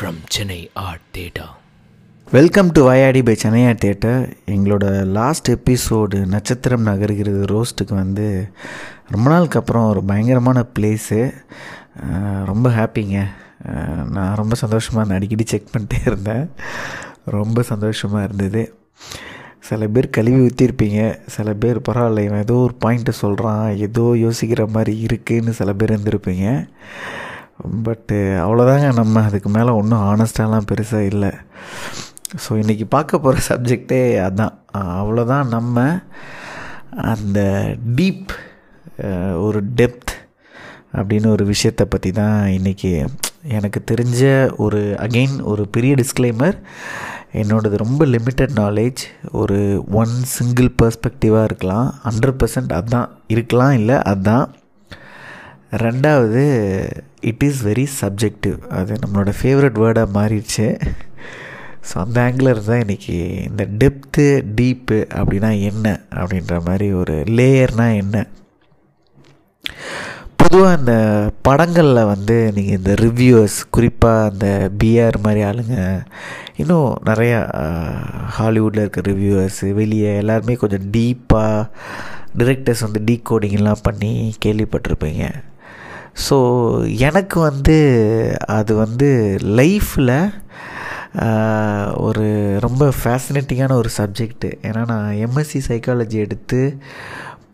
From Chennai art theatre welcome to வயாடி by சென்னையா theatre எங்களோட last episode நட்சத்திரம் நகர்கிறது ரோஸ்ட்டுக்கு வந்து ரொம்ப நாளுக்கு அப்புறம் ஒரு பயங்கரமான பிளேஸு ரொம்ப ஹாப்பிங்க நான் ரொம்ப சந்தோஷமாக இருந்தேன் அடிக்கடி செக் பண்ணிட்டே இருந்தேன். ரொம்ப சந்தோஷமாக இருந்தது. சில பேர் கழுவி ஊற்றிருப்பீங்க சில பேர் பரவாயில்ல இவன் ஏதோ ஒரு பாயிண்ட்டை சொல்கிறான் ஏதோ யோசிக்கிற மாதிரி இருக்குதுன்னு சில பேர் இருந்திருப்பீங்க. பட்டு eh, அவ்வளோதாங்க நம்ம அதுக்கு மேலே ஒன்றும் ஆனஸ்டாலாம் பெருசாக இல்லை. ஸோ இன்றைக்கி பார்க்க போகிற சப்ஜெக்டே அதான். அவ்வளோதான் நம்ம அந்த டீப் ஒரு டெப்த் அப்படின்னு ஒரு விஷயத்தை பற்றி தான் இன்றைக்கி எனக்கு தெரிஞ்ச ஒரு அகெயின் ஒரு பெரிய டிஸ்க்ளைமர் என்னோடது ரொம்ப லிமிட்டட் நாலேஜ் ஒரு ஒன் சிங்கிள் பர்ஸ்பெக்டிவாக இருக்கலாம். ஹண்ட்ரட் பர்சன்ட் அதுதான் இருக்கலாம் இல்லை அதுதான் ரெண்டாவது இட் இஸ் வெரி சப்ஜெக்டிவ் அது நம்மளோட ஃபேவரட் வேர்டாக மாறிடுச்சு. ஸோ அந்த ஆங்கிள் தான் இன்றைக்கி இந்த டெப்த்து டீப்பு அப்படின்னா என்ன அப்படின்ற மாதிரி ஒரு லேயர்னால் என்ன? பொதுவாக இந்த படங்களில் வந்து நீங்கள் இந்த ரிவ்யூவர்ஸ் குறிப்பாக அந்த பிஆர் மாதிரி ஆளுங்க இன்னும் நிறையா ஹாலிவுட்டில் இருக்க ரிவ்யூவர்ஸு வெளியே எல்லாருமே கொஞ்சம் டீப்பாக டிரெக்டர்ஸ் வந்து டீ கோடிங்லாம் பண்ணி கேள்விப்பட்டிருப்பீங்க. ஸோ எனக்கு வந்து அது வந்து லைஃப்பில் ஒரு ரொம்ப ஃபேசினேட்டிங்கான ஒரு சப்ஜெக்ட்டு ஏன்னா நான் எம்எஸ்சி சைக்காலஜி எடுத்து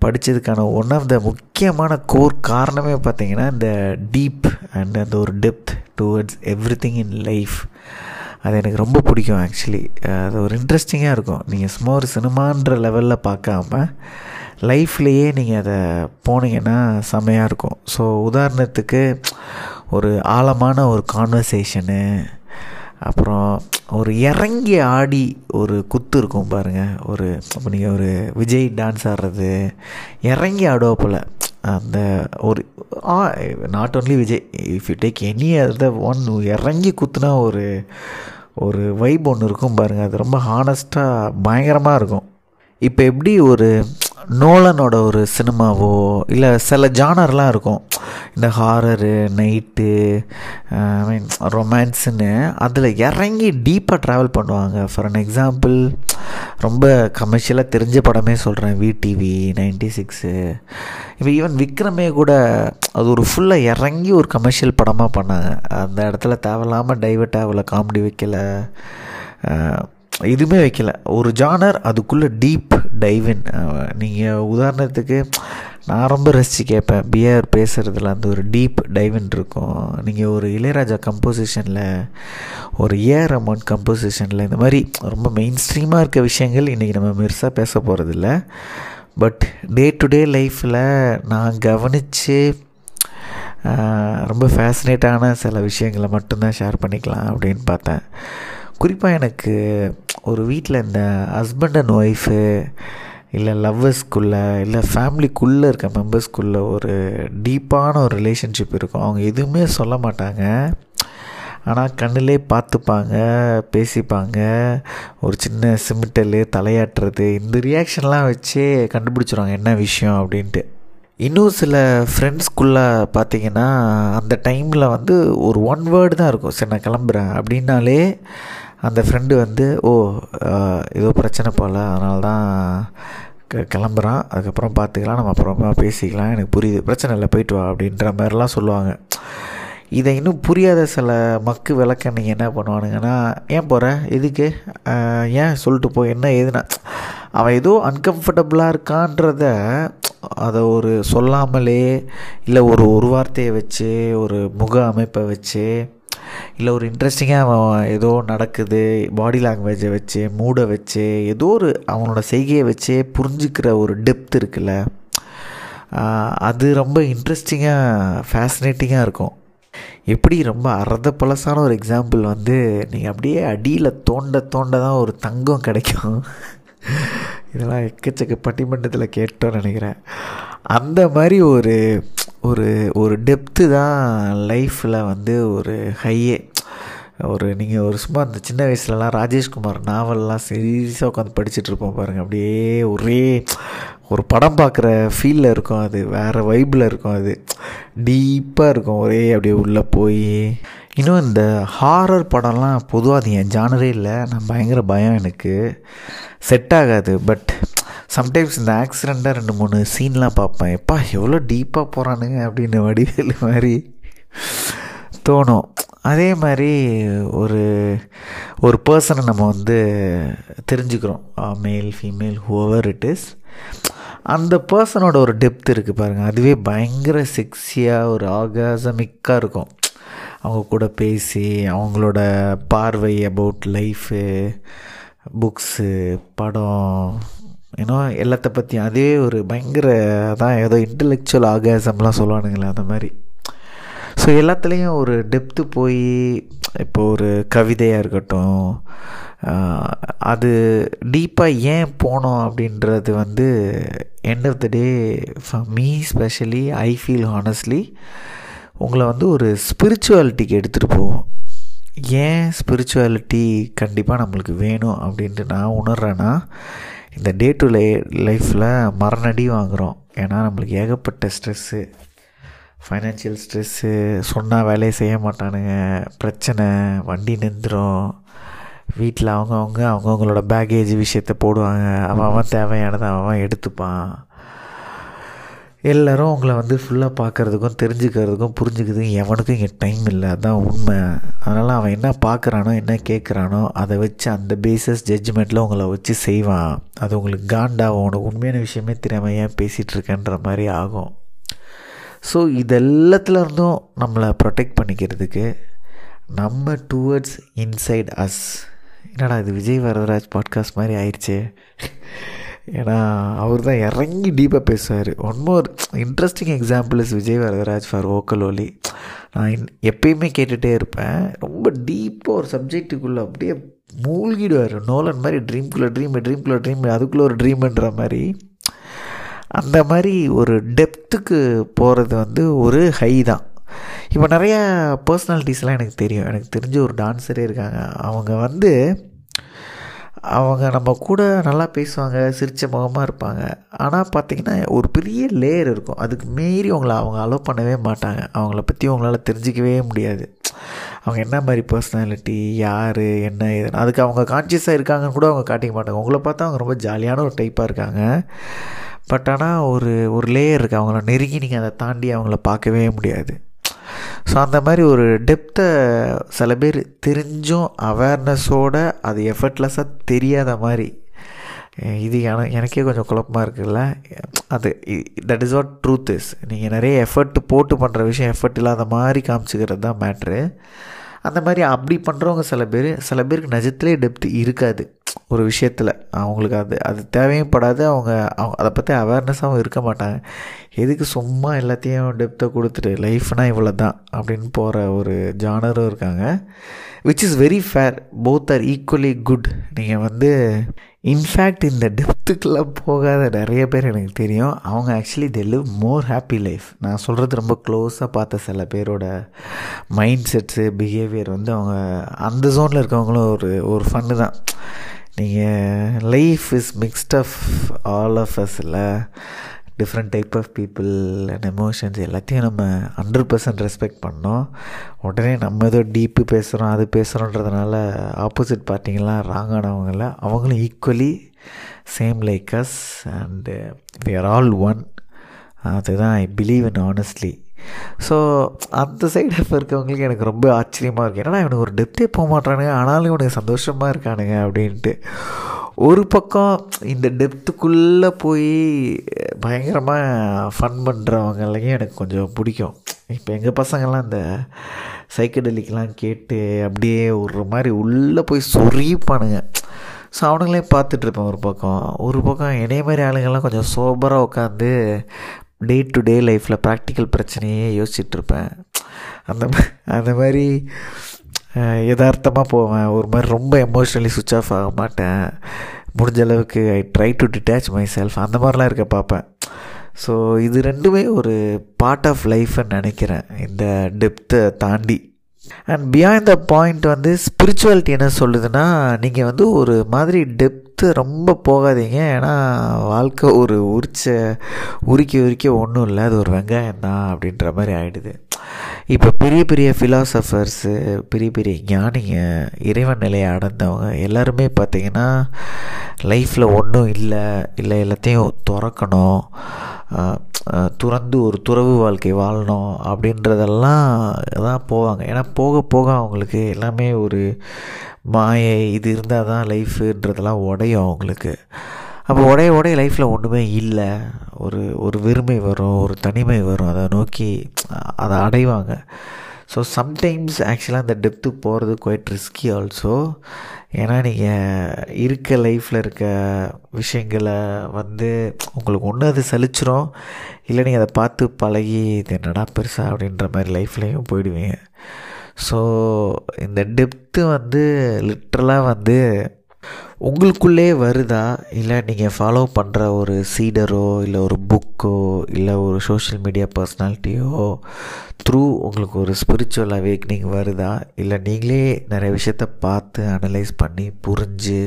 படித்ததுக்கான ஒன் ஆஃப் த முக்கியமான கோர் காரணமே பார்த்திங்கன்னா இந்த டீப் அண்ட் அந்த ஒரு depth towards everything in life அது எனக்கு ரொம்ப பிடிக்கும் ஆக்சுவலி அது ஒரு இன்ட்ரெஸ்டிங்காக இருக்கும். நீங்கள் சும்மா ஒரு சினிமான்ற லெவலில் பார்க்காம லைஃப்லேயே நீங்கள் அதை போனீங்கன்னா செம்மையாக இருக்கும். ஸோ உதாரணத்துக்கு ஒரு ஆழமான ஒரு கான்வர்சேஷனு அப்புறம் ஒரு இறங்கி ஆடி ஒரு குத்து இருக்கும் பாருங்கள் ஒரு இப்போ நீங்கள் ஒரு விஜய் டான்ஸ் ஆடுறது இறங்கி ஆடுவோப்பில் அந்த ஒரு not only Vijay if you take any other one இறங்கி குத்துனா ஒரு ஒரு வைப் ஒன்று இருக்கும் பாருங்கள் அது ரொம்ப ஹானஸ்ட்டாக பயங்கரமாக இருக்கும். இப்போ எப்படி ஒரு நோலனோட ஒரு சினிமாவோ இல்லை சில ஜானர்லாம் இருக்கும். இந்த ஹாரரு நைட்டு ஐ மீன் ரொமான்ஸுன்னு அதில் இறங்கி டீப்பாக ட்ராவல் பண்ணுவாங்க. ஃபார் அன் எக்ஸாம்பிள் ரொம்ப கமர்ஷியலாக தெரிஞ்ச படமே சொல்கிறேன் விடிவி நைன்டி சிக்ஸு இப்போ ஈவன் விக்ரமே கூட அது ஒரு ஃபுல்லாக இறங்கி ஒரு கமர்ஷியல் படமாக பண்ணாங்க. அந்த இடத்துல தேவையில்லாமல் டைவர்ட் ஆகலை காமெடி வைக்கல. எதுவுமே வைக்கல. ஒரு ஜானர் அதுக்குள்ளே டீப் டைவின் நீங்கள் உதாரணத்துக்கு நான் ரொம்ப ரசித்து கேட்பேன். பிஆர் பேசுகிறதுல அந்த ஒரு டீப் டைவின் இருக்கும். நீங்கள் ஒரு இளையராஜா கம்போசிஷனில் ஒரு ஏஆர் அமௌண்ட் கம்போசிஷனில் இந்த மாதிரி ரொம்ப மெயின் ஸ்ட்ரீமாக இருக்க விஷயங்கள் இன்றைக்கி நம்ம பெருசாக பேச போகிறதில்ல பட் டே டு டே லைஃப்பில் நான் கவனித்து ரொம்ப ஃபேசினேட்டான சில விஷயங்களை மட்டும்தான் ஷேர் பண்ணிக்கலாம் அப்படின்னு பார்த்தேன். குறிப்பாக எனக்கு ஒரு வீட்டில் இந்த ஹஸ்பண்ட் அண்ட் ஒய்ஃபு இல்லை லவ்வர்ஸ்குள்ளே இல்லை ஃபேமிலிக்குள்ளே இருக்க மெம்பர்ஸ்குள்ளே ஒரு டீப்பான ஒரு ரிலேஷன்ஷிப் இருக்கும். அவங்க எதுவுமே சொல்ல மாட்டாங்க. ஆனால் கண்ணிலே பார்த்துப்பாங்க பேசிப்பாங்க. ஒரு சின்ன சிமிட்டல் தலையாட்டுறது இந்த ரியாக்ஷன்லாம் வச்சே கண்டுபிடிச்சிருவாங்க என்ன விஷயம் அப்படின்ட்டு. இன்னும் சில ஃப்ரெண்ட்ஸ்குள்ளே பார்த்தீங்கன்னா அந்த டைமில் வந்து ஒரு ஒன் வேர்டு தான் இருக்கும். சரி நான் கிளம்புறேன் அப்படின்னாலே அந்த ஃப்ரெண்டு வந்து ஓ ஏதோ பிரச்சனை போல் அதனால தான் க கிளம்புறான். அதுக்கப்புறம் பார்த்துக்கலாம் நம்ம அப்புறமா பேசிக்கலாம். எனக்கு புரியுது. பிரச்சனை இல்லை போயிட்டு வா அப்படின்ற மாதிரிலாம் சொல்லுவாங்க. இதை இன்னும் புரியாத சில மக்கு விளக்க நீங்கள் என்ன பண்ணுவானுங்கன்னா ஏன் போகிற எதுக்கு? ஏன் சொல்லிட்டு போ? என்ன எதுனா அவன் ஏதோ அன்கம்ஃபர்டபுளாக இருக்கான்றத அதை ஒரு சொல்லாமலே இல்லை ஒரு ஒரு வார்த்தையை வச்சு ஒரு முக அமைப்பை வச்சு இல்லை ஒரு இன்ட்ரெஸ்டிங்காக அவன் ஏதோ நடக்குது பாடி லாங்குவேஜை வச்சு மூடை வச்சு ஏதோ ஒரு அவனோட செய்கையை வச்சே புரிஞ்சுக்கிற ஒரு டெப்த் இருக்குல்ல. அது ரொம்ப இன்ட்ரெஸ்டிங்காக ஃபேசினேட்டிங்காக இருக்கும். எப்படி ரொம்ப அறத பழசான ஒரு எக்ஸாம்பிள் வந்து நீங்கள் அப்படியே அடியில் தோண்ட தோண்ட தான் ஒரு தங்கம் கிடைக்கும். இதெல்லாம் எக்கச்சக்க பட்டிமன்றத்தில் கேட்டோன்னு நினைக்கிறேன். அந்த மாதிரி ஒரு ஒரு ஒரு டெப்த்து தான் லைஃப்பில் வந்து ஒரு ஹையே ஒரு நீங்கள் ஒரு சும்மா அந்த சின்ன வயசுலலாம் ராஜேஷ்குமார் நாவல்லாம் சீரியஸாக உட்காந்து படிச்சுட்டு இருப்போம் பாருங்கள் அப்படியே ஒரே ஒரு படம் பார்க்குற ஃபீலில் இருக்கும் அது. வேறு வைப்பில் இருக்கும் அது. டீப்பாக இருக்கும். ஒரே அப்படியே உள்ளே போய். இன்னும் இந்த ஹாரர் படம்லாம் பொதுவாக அது என் ஜானரே இல்லை. நான் பயங்கர பயம் எனக்கு. செட் ஆகாது. பட் சம்டைம்ஸ் இந்த ஆக்சிடெண்ட்டாக ரெண்டு மூணு சீன்லாம் பார்ப்பேன். எப்பா எவ்வளோ டீப்பாக போகிறானுங்க அப்படின்னு வடிவேலு மாதிரி தோணும். அதே மாதிரி ஒரு ஒரு பர்சனை நம்ம வந்து தெரிஞ்சுக்கிறோம். Male female whoever it is அந்த பர்சனோட ஒரு டெப்த் இருக்குது பாருங்கள் அதுவே பயங்கர செக்ஸியாக ஒரு ஆகாசமிக்காக இருக்கும். அவங்க கூட பேசி அவங்களோட பார்வை அபவுட் லைஃபு புக்ஸு படம் ஏன்னா எல்லாத்த பற்றியும் அதே ஒரு பயங்கர தான் ஏதோ இன்டலெக்சுவல் ஆகாசம்லாம் சொல்லுவானுங்களே அந்த மாதிரி. ஸோ எல்லாத்துலேயும் ஒரு டெப்த்து போய் இப்போ ஒரு கவிதையாக இருக்கட்டும் அது டீப்பாக ஏன் போனோம் அப்படின்றது வந்து end of the day for me specially I feel honestly உங்களை வந்து ஒரு ஸ்பிரிச்சுவாலிட்டிக்கு எடுத்துகிட்டு போவோம் ஏன் ஸ்பிரிச்சுவாலிட்டி கண்டிப்பாக நம்மளுக்கு வேணும் அப்படின்ட்டு நான் உணர்றேன்னா இந்த டே டு லை லைஃப்பில் மரணடி வாங்குகிறோம் ஏன்னா நம்மளுக்கு ஏகப்பட்ட ஸ்ட்ரெஸ்ஸு ஃபைனான்ஷியல் ஸ்ட்ரெஸ்ஸு சொன்னால் வேலையை செய்ய மாட்டானுங்க. பிரச்சனை வண்டி நின்றுடும் வீட்டில் அவங்கவுங்க அவங்கவுங்களோட பேகேஜ் விஷயத்தை போடுவாங்க. அவன் அவன் தேவையானதை அவன் எடுத்துப்பான். எல்லோரும் உங்களை வந்து ஃபுல்லாக பார்க்குறதுக்கும் தெரிஞ்சுக்கிறதுக்கும் புரிஞ்சுக்கிறதுக்கும் எவனுக்கும் இங்கே டைம் இல்லை. அதுதான் உண்மை. அதனால் அவன் என்ன பார்க்குறானோ என்ன கேட்குறானோ அதை வச்சு அந்த பேசஸ் ஜட்ஜ்மெண்ட்டில் உங்களை வச்சு செய்வான். அது உங்களுக்கு காண்டாகும் உனக்கு உண்மையான விஷயமே தெரியாமல் ஏன் பேசிகிட்டு இருக்கேன்ற மாதிரி ஆகும். ஸோ இதெல்லாத்துலேருந்தும் நம்மளை ப்ரொடெக்ட் பண்ணிக்கிறதுக்கு நம்ம டுவர்ட்ஸ் இன்சைட் அஸ் என்னடா இது விஜய் வரதராஜ் பாட்காஸ்ட் மாதிரி ஆயிடுச்சு. ஏன்னா அவர் தான் இறங்கி டீப்பாக பேசுவார். One more interesting example is Vijay Varadaraj for ஓக்கல் ஒலி நான் இன் எப்பயுமே கேட்டுகிட்டே இருப்பேன். ரொம்ப டீப்பாக ஒரு சப்ஜெக்ட்டுக்குள்ளே அப்படியே மூழ்கிடுவார். நோலன் மாதிரி ட்ரீம்குள்ளே ட்ரீம் ட்ரீம்குள்ளே ட்ரீம் அதுக்குள்ளே ஒரு ட்ரீம்ன்ற மாதிரி. அந்த மாதிரி ஒரு டெப்த்துக்கு போகிறது வந்து ஒரு ஹை தான். இப்போ நிறையா பர்சனாலிட்டிஸ்லாம் எனக்கு தெரியும். எனக்கு தெரிஞ்ச ஒரு டான்ஸரே இருக்காங்க. அவங்க வந்து அவங்க நம்ம கூட நல்லா பேசுவாங்க சிரித்த முகமாக இருப்பாங்க. ஆனால் பார்த்திங்கன்னா ஒரு பெரிய லேயர் இருக்கும். அதுக்கு மீறி அவங்கள அவங்க அலோவ் பண்ணவே மாட்டாங்க. அவங்கள பற்றி அவங்களால தெரிஞ்சிக்கவே முடியாது. அவங்க என்ன மாதிரி பர்சனாலிட்டி யார் என்ன ஏதுன்னு. அதுக்கு அவங்க கான்சியஸாக இருக்காங்கன்னு கூட அவங்க காட்டிக்க மாட்டாங்க. உங்களை பார்த்தா அவங்க ரொம்ப ஜாலியான ஒரு டைப்பாக இருக்காங்க. பட் ஆனால் ஒரு ஒரு லேயர் இருக்குது அவங்கள நெருங்கி நீங்கள் அதை தாண்டி அவங்கள பார்க்கவே முடியாது. ஸோ அந்த மாதிரி ஒரு டெப்த்தை சில பேர் தெரிஞ்சும் அவேர்னஸோடு அது எஃபர்ட்லெஸ்ஸாக தெரியாத மாதிரி. இது என எனக்கே கொஞ்சம் குழப்பமாக இருக்குல்ல? அது that is what truth is நீங்கள் நிறைய எஃபர்ட் போட்டு பண்ணுற விஷயம் எஃபர்ட் இல்லாத மாதிரி காமிச்சிக்கிறது தான் மேட்ரு அந்த மாதிரி அப்படி பண்ணுறவங்க சில பேர் சில பேருக்கு நிஜத்துலேயே டெப்த் இருக்காது. ஒரு விஷயத்தில். அவங்களுக்கு அது அது தேவையும் படாது அவங்க அவங்க அதை பற்றி அவேர்னஸாகவும் இருக்க மாட்டாங்க. எதுக்கு சும்மா எல்லாத்தையும் டெப்த்தை கொடுத்துட்டு லைஃப்னால் இவ்வளோ தான் அப்படின்னு போகிற ஒரு ஜானரும் இருக்காங்க. Which is very fair both are equally good நீங்கள் வந்து இன்ஃபேக்ட் இந்த டெப்த்துக்கெல்லாம் போகாத நிறைய பேர் எனக்கு தெரியும். அவங்க actually they live more happy life நான் சொல்கிறது ரொம்ப க்ளோஸாக பார்த்த சில பேரோட மைண்ட் செட்ஸு பிஹேவியர் வந்து அவங்க அந்த ஜோனில் இருக்கவங்களும் ஒரு ஒரு ஃபன்னு தான். நீங்கள் life is mixed of all of us இல்லை? Different type of people and emotions எல்லாத்தையும் நம்ம ஹண்ட்ரட் பர்சன்ட் ரெஸ்பெக்ட் பண்ணோம். உடனே நம்ம ஏதோ டீப்பு பேசுகிறோம் அது பேசுகிறோன்றதுனால ஆப்போசிட் பார்ட்டிங்கெல்லாம் ராங்கானவங்கள அவங்களும் equally same like us and we are all one அதுதான் I believe in honestly so அந்த சைடு இருக்கவங்களுக்கு எனக்கு ரொம்ப ஆச்சரியமாக இருக்குது ஏன்னா இவனுக்கு ஒரு டெப்த்தே போக மாட்டானுங்க ஆனாலும் இவனுக்கு சந்தோஷமாக இருக்கானுங்க அப்படின்ட்டு. ஒரு பக்கம் இந்த டெப்த்துக்குள்ளே போய் பயங்கரமாக ஃபன் பண்ணுறவங்களையும் எனக்கு கொஞ்சம் பிடிக்கும். இப்போ எங்கள் பசங்கள்லாம் இந்த சைக்கடலிக்கெலாம் கேட்டு அப்படியே ஒரு மாதிரி உள்ளே போய் சொறிப்பானுங்க ஸோ அவனுங்களே பார்த்துட்ருப்பேன் ஒரு பக்கம். ஒரு பக்கம் என்னைய மாதிரி ஆளுங்கள்லாம் கொஞ்சம் சோபராக உட்காந்து டே டு டே லைஃப்பில் ப்ராக்டிக்கல் பிரச்சனையே யோசிச்சுட்ருப்பேன். அந்த அந்த மாதிரி யதார்த்தமாக போவேன். ஒரு மாதிரி ரொம்ப எமோஷ்னலி சுவிட்ச் ஆஃப் ஆக மாட்டேன். முடிஞ்ச அளவுக்கு I try to detach myself அந்த மாதிரிலாம் இருக்க பார்ப்பேன். ஸோ இது ரெண்டுமே ஒரு பார்ட் ஆஃப் லைஃப்னு நினைக்கிறேன். இந்த டெப்த்தை தாண்டி. அண்ட் பியாண்ட் த பாயிண்ட் வந்து ஸ்பிரிச்சுவாலிட்டி என்ன சொல்லுதுன்னா நீங்கள் வந்து ஒரு மாதிரி டெப்த்து ரொம்ப போகாதீங்க. ஏன்னா வாழ்க்கை ஒரு உரிச்ச உரிக்க உரிக்க ஒன்றும் இல்லை. அது ஒரு வெங்காயம் தான் அப்படின்ற மாதிரி ஆகிடுது இப்போ பெரிய பெரிய ஃபிலாசபர்ஸு பெரிய பெரிய ஞானிங்க இறைவன் நிலையை அடைந்தவங்க எல்லாருமே பார்த்திங்கன்னா லைஃப்பில் ஒன்றும் இல்லை. இல்லை எல்லாத்தையும் திறக்கணும். துறந்து ஒரு துறவு வாழ்க்கை வாழணும் அப்படின்றதெல்லாம் தான் போவாங்க. ஏன்னா போக போக அவங்களுக்கு எல்லாமே ஒரு மாயை இது இருந்தால் தான் லைஃபுன்றதெல்லாம் உடையும் அவங்களுக்கு. அப்போ உடைய உடைய லைஃப்பில் ஒன்றுமே இல்லை. ஒரு ஒரு வெறுமை வரும் ஒரு தனிமை வரும். அதை நோக்கி அதை அடைவாங்க. ஸோ சம்டைம்ஸ் ஆக்சுவலாக அந்த டெப்த்து போகிறது குவைட் ரிஸ்கி ஆல்சோ ஏன்னா நீங்கள் இருக்க லைஃப்பில் இருக்க விஷயங்களை வந்து உங்களுக்கு ஒன்று அது சலிச்சிரும். இல்லை நீங்கள் அதை பார்த்து பழகி இது என்னடா பெருசா அப்படின்ற மாதிரி லைஃப்லேயும் போயிடுவீங்க. ஸோ இந்த டெப்த்து வந்து லிட்ரலாக வந்து உங்களுக்குள்ளே வருதா? இல்லை நீங்கள் ஃபாலோ பண்ணுற ஒரு சீடரோ இல்லை ஒரு புக்கோ இல்லை ஒரு சோஷியல் மீடியா பர்சனாலிட்டியோ த்ரூ உங்களுக்கு ஒரு ஸ்பிரிச்சுவல் அவேக்னிங் வருதா? இல்லை நீங்களே நிறைய விஷயத்த பார்த்து அனலைஸ் பண்ணி புரிஞ்சு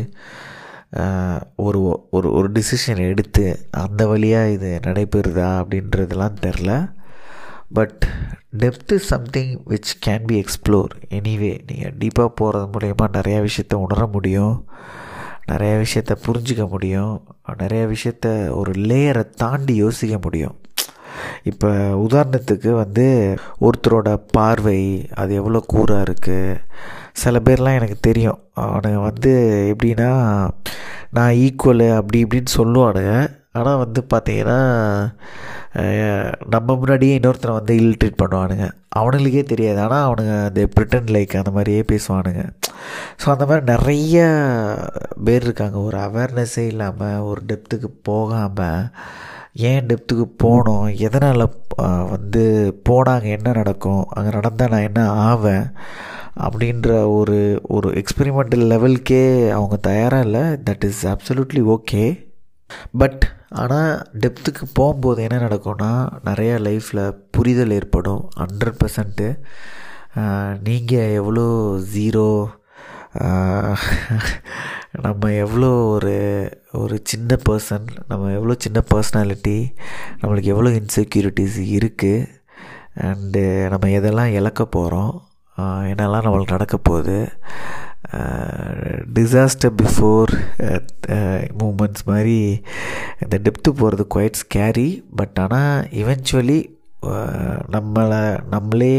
ஒரு ஒரு ஒரு டிசிஷன் எடுத்து அந்த வழியாக இது நடைபெறுதா அப்படின்றதெல்லாம் தெரில. But depth is something which can be explore anyway நீங்கள் டீப்பாக போகிறது மூலயமா நிறையா விஷயத்த உணர முடியும். நிறைய விஷயத்த புரிஞ்சிக்க முடியும். நிறைய விஷயத்த ஒரு லேயரை தாண்டி யோசிக்க முடியும். இப்போ உதாரணத்துக்கு வந்து ஒருத்தரோட பார்வை அது எவ்வளோ கூறாக இருக்குது சில பேர்லாம் எனக்கு தெரியும். அவனுங்க வந்து எப்படின்னா நான் ஈக்குவலு அப்படி இப்படின்னு சொல்லுவானுங்க. ஆனால் வந்து பார்த்தீங்கன்னா நம்ம முன்னாடியே இன்னொருத்தனை வந்து இல் ட்ரீட் பண்ணுவானுங்க. அவனுங்களுக்கே தெரியாது. ஆனால் அவனுங்க அந்த பிரிட்டன் லைக் அந்த மாதிரியே பேசுவானுங்க. ஸோ அந்த மாதிரி நிறைய பேர் இருக்காங்க. ஒரு அவேர்னஸ்ஸே இல்லாமல் ஒரு டெப்த்துக்கு போகாமல் ஏன் டெப்த்துக்கு போனோம்? எதனால் வந்து போனாங்க? என்ன நடக்கும்? அங்கே நடந்தால் நான் என்ன ஆவேன்? அப்படின்ற ஒரு ஒரு எக்ஸ்பெரிமெண்டல் லெவல்க்கே அவங்க தயாராக இல்லை. That is absolutely okay but ஆனால் டெப்த்துக்கு போகும்போது என்ன நடக்கும்னா நிறையா லைஃப்பில் புரிதல் ஏற்படும் ஹண்ட்ரட் பர்சன்ட்டு நீங்கள் எவ்வளோ ஜீரோ நம்ம எவ்வளோ ஒரு ஒரு சின்ன பர்சன் நம்ம எவ்வளோ சின்ன பர்சனாலிட்டி நம்மளுக்கு எவ்வளோ இன்செக்யூரிட்டிஸ் இருக்குது அண்டு நம்ம எதெல்லாம் இழக்க போகிறோம் என்னெல்லாம் நம்மளுக்கு நடக்க போகுது டிசாஸ்டர் பிஃபோர் மூமெண்ட்ஸ் மாதிரி இந்த டெப்த்து போகிறது குவைட் ஸ்கேரி பட் ஆனால் இவென்ச்சுவலி நம்மளை நம்மளே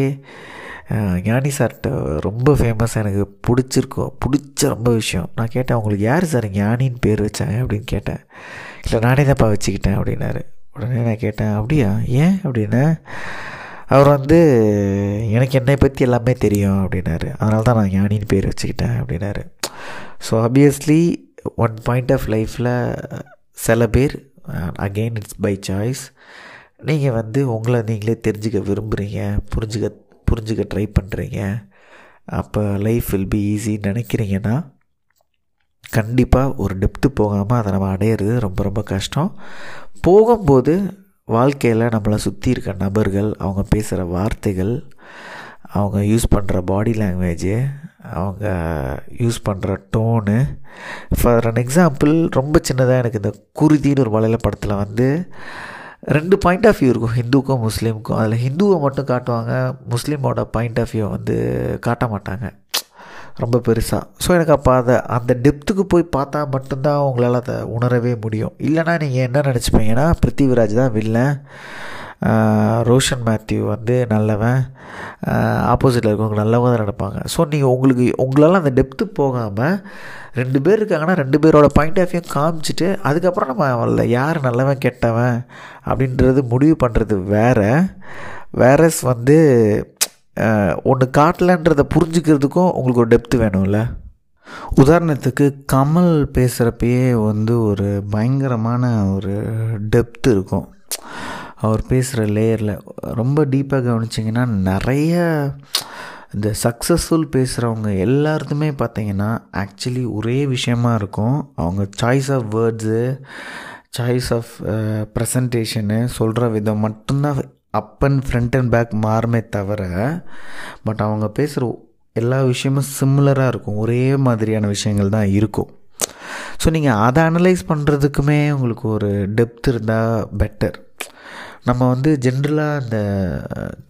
ஞானி சார்கிட்ட ரொம்ப ஃபேமஸாக எனக்கு பிடிச்சிருக்கும் பிடிச்ச ரொம்ப விஷயம். நான் கேட்டேன் அவங்களுக்கு யார் சார் ஞானின்னு பேர் வச்சாங்க? அப்படின்னு கேட்டேன். இல்லை நானே தான்ப்பா வச்சுக்கிட்டேன் அப்படின்னாரு. உடனே நான் கேட்டேன் அப்படியா? ஏன்? அப்படின்னா அவர் வந்து எனக்கு என்னை பற்றி எல்லாமே தெரியும் அப்படின்னாரு. அதனால தான் நான் ஞானின்னு பேர் வச்சுக்கிட்டேன் அப்படின்னாரு. So obviously one point of லைஃப்பில் சில பேர் அகெயின் இட்ஸ் பை சாய்ஸ் நீங்கள் வந்து உங்களை நீங்களே தெரிஞ்சுக்க விரும்புகிறீங்க புரிஞ்சுக்க புரிஞ்சுக்க ட்ரை பண்ணுறீங்க அப்போ லைஃப் வில் பி ஈஸின்னு நினைக்கிறீங்கன்னா கண்டிப்பாக ஒரு டெப்த்து போகாமல் அதை நம்ம அடையிறது ரொம்ப ரொம்ப கஷ்டம். போகும்போது வாழ்க்கையில் நம்மளை சுற்றி இருக்க நபர்கள் அவங்க பேசுகிற வார்த்தைகள் அவங்க யூஸ் பண்ணுற பாடி லாங்குவேஜு அவங்க யூஸ் பண்ணுற டோனு ஃபார் அன் எக்ஸாம்பிள் ரொம்ப சின்னதாக எனக்கு இந்த குருதின்னு ஒரு மலையாள படத்தில் வந்து ரெண்டு பாயிண்ட் ஆஃப் வியூ இருக்கும் ஹிந்துக்கும் முஸ்லீமுக்கும். அதில் ஹிந்துவை மட்டும் காட்டுவாங்க முஸ்லீமோட பாயிண்ட் ஆஃப் வியூ வந்து காட்ட மாட்டாங்க. ரொம்ப பெருசாக ஸோ எனக்கு அப்போ அதை அந்த டெப்த்துக்கு போய் பார்த்தா மட்டும்தான் உங்களால் அதை உணரவே முடியும். இல்லைனா நீங்கள் என்ன நினச்சிப்பீங்கன்னா பிருத்திவிராஜ் தான் வில்லன் ரோஷன் மேத்யூ வந்து நல்லவன். ஆப்போசிட்டில் இருக்கவங்க நல்லவங்க தான் நடப்பாங்க ஸோ நீங்கள் உங்களுக்கு உங்களால் அந்த டெப்த்து போகாமல் ரெண்டு பேர் இருக்காங்கன்னா ரெண்டு பேரோட பாயிண்ட் ஆஃப் வியூ காமிச்சிட்டு அதுக்கப்புறம் நம்ம அவள யார் நல்லவன் கெட்டவன் அப்படின்றது முடிவு பண்ணுறது வேறு. வேறஸ் வந்து ஒன்று காட்டலன்றதை புரிஞ்சுக்கிறதுக்கும் உங்களுக்கு ஒரு டெப்த்து வேணும்ல. உதாரணத்துக்கு கமல் பேசுகிறப்பயே வந்து ஒரு பயங்கரமான ஒரு டெப்த் இருக்கும். அவர் பேசுகிற லேயரில் ரொம்ப டீப்பாக கவனிச்சிங்கன்னா நிறைய இந்த சக்ஸஸ்ஃபுல் பேசுகிறவங்க எல்லாருக்குமே பார்த்தீங்கன்னா ஆக்சுவலி ஒரே விஷயமா இருக்கும். அவங்க choice of words choice of presentation சொல்கிற விதம் மட்டும்தான் up and front and back மாறுமே தவிர பட் அவங்க பேசுகிற எல்லா விஷயமும் சிம்லராக இருக்கும். ஒரே மாதிரியான விஷயங்கள் தான் இருக்கும். ஸோ நீங்கள் அதை அனலைஸ் பண்ணுறதுக்குமே உங்களுக்கு ஒரு டெப்த் இருந்தால் பெட்டர் நம்ம வந்து ஜென்ரலாக இந்த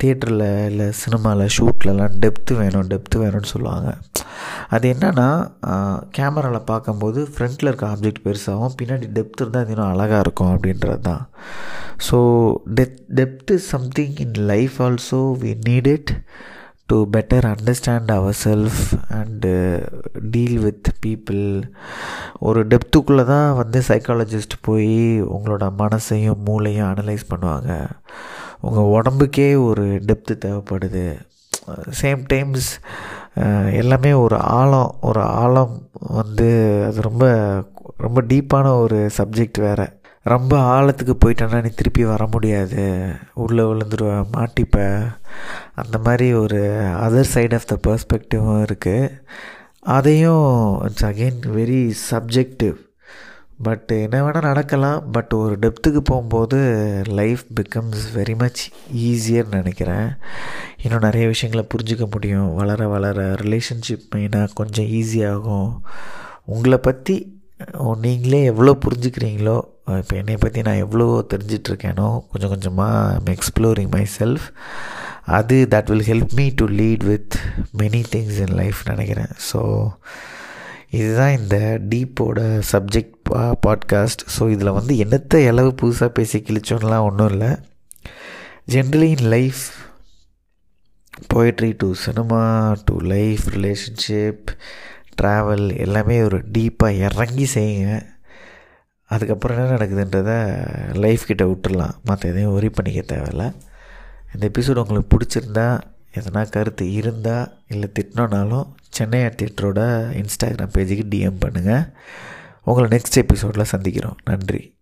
தியேட்டரில் இல்லை சினிமாவில் ஷூட்லலாம் டெப்த்து வேணும் டெப்த்து வேணும்னு சொல்லுவாங்க. அது என்னென்னா கேமராவில் பார்க்கும்போது ஃப்ரண்ட்டில் இருக்க ஆப்ஜெக்ட் பெருசாகவும் பின்னாடி டெப்த் இருந்தால் அது இன்னும் அழகாக இருக்கும் அப்படின்றது தான். So death depth is something in life also we need it to better understand ourself and deal with people ஒரு டெப்த்துக்குள்ளே தான் வந்து சைக்காலஜிஸ்ட் போய் உங்களோட மனசையும் மூளையும் அனலைஸ் பண்ணுவாங்க. உங்கள் உடம்புக்கே ஒரு டெப்த்து தேவைப்படுது. சேம் டைம்ஸ் எல்லாமே ஒரு ஆழம் ஒரு ஆழம் வந்து அது ரொம்ப ரொம்ப டீப்பான ஒரு சப்ஜெக்ட் வேறு. ரொம்ப ஆழத்துக்கு போயிட்டேன்னா நீ திருப்பி வர முடியாது. உள்ளே விழுந்துருவ மாட்டிப்ப. அந்த மாதிரி ஒரு அதர் சைட் ஆஃப் த பர்ஸ்பெக்டிவும் இருக்குது அதையும் it's again very subjective but என்ன வேணால் நடக்கலாம். பட் ஒரு டெப்த்துக்கு போகும்போது லைஃப் பிகம்ஸ் வெரி மச் ஈஸியர்னு நினைக்கிறேன். இன்னும் நிறைய விஷயங்களை புரிஞ்சிக்க முடியும். வளர வளர ரிலேஷன்ஷிப் மெயினாக கொஞ்சம் ஈஸியாகும் உங்களை பற்றி நீங்களே எவ்வளோ புரிஞ்சுக்கிறீங்களோ இப்போ என்னை பற்றி நான் எவ்வளோ தெரிஞ்சிட்ருக்கேனோ கொஞ்சம் கொஞ்சமாக ஐம் எக்ஸ்ப்ளோரிங் மை செல்ஃப் அது that will help me to lead with many things in life நினைக்கிறேன். ஸோ இதுதான் இந்த டீப்போட சப்ஜெக்ட் பா பாட்காஸ்ட் ஸோ இதில் வந்து என்னத்த அளவு புதுசாக பேசி கிழிச்சோன்னெலாம் ஒன்றும் இல்லை. Generally in life poetry to cinema to life relationship travel எல்லாமே ஒரு டீப்பாக இறங்கி செய்யுங்க. அதுக்கப்புறம் என்ன நடக்குதுன்றத லைஃப் கிட்ட விட்டுடலாம். மற்ற எதையும் ஒரி பண்ணிக்க தேவையில்ல. இந்த எபிசோடு உங்களுக்கு பிடிச்சிருந்தா எதனா கருத்து இருந்தால் இல்லை திட்டினோனாலும் சென்னை தியேட்டரோட இன்ஸ்டாகிராம் பேஜுக்கு டிஎம் பண்ணுங்கள் உங்களை நெக்ஸ்ட் எபிசோடில் சந்திக்கிறோம். நன்றி.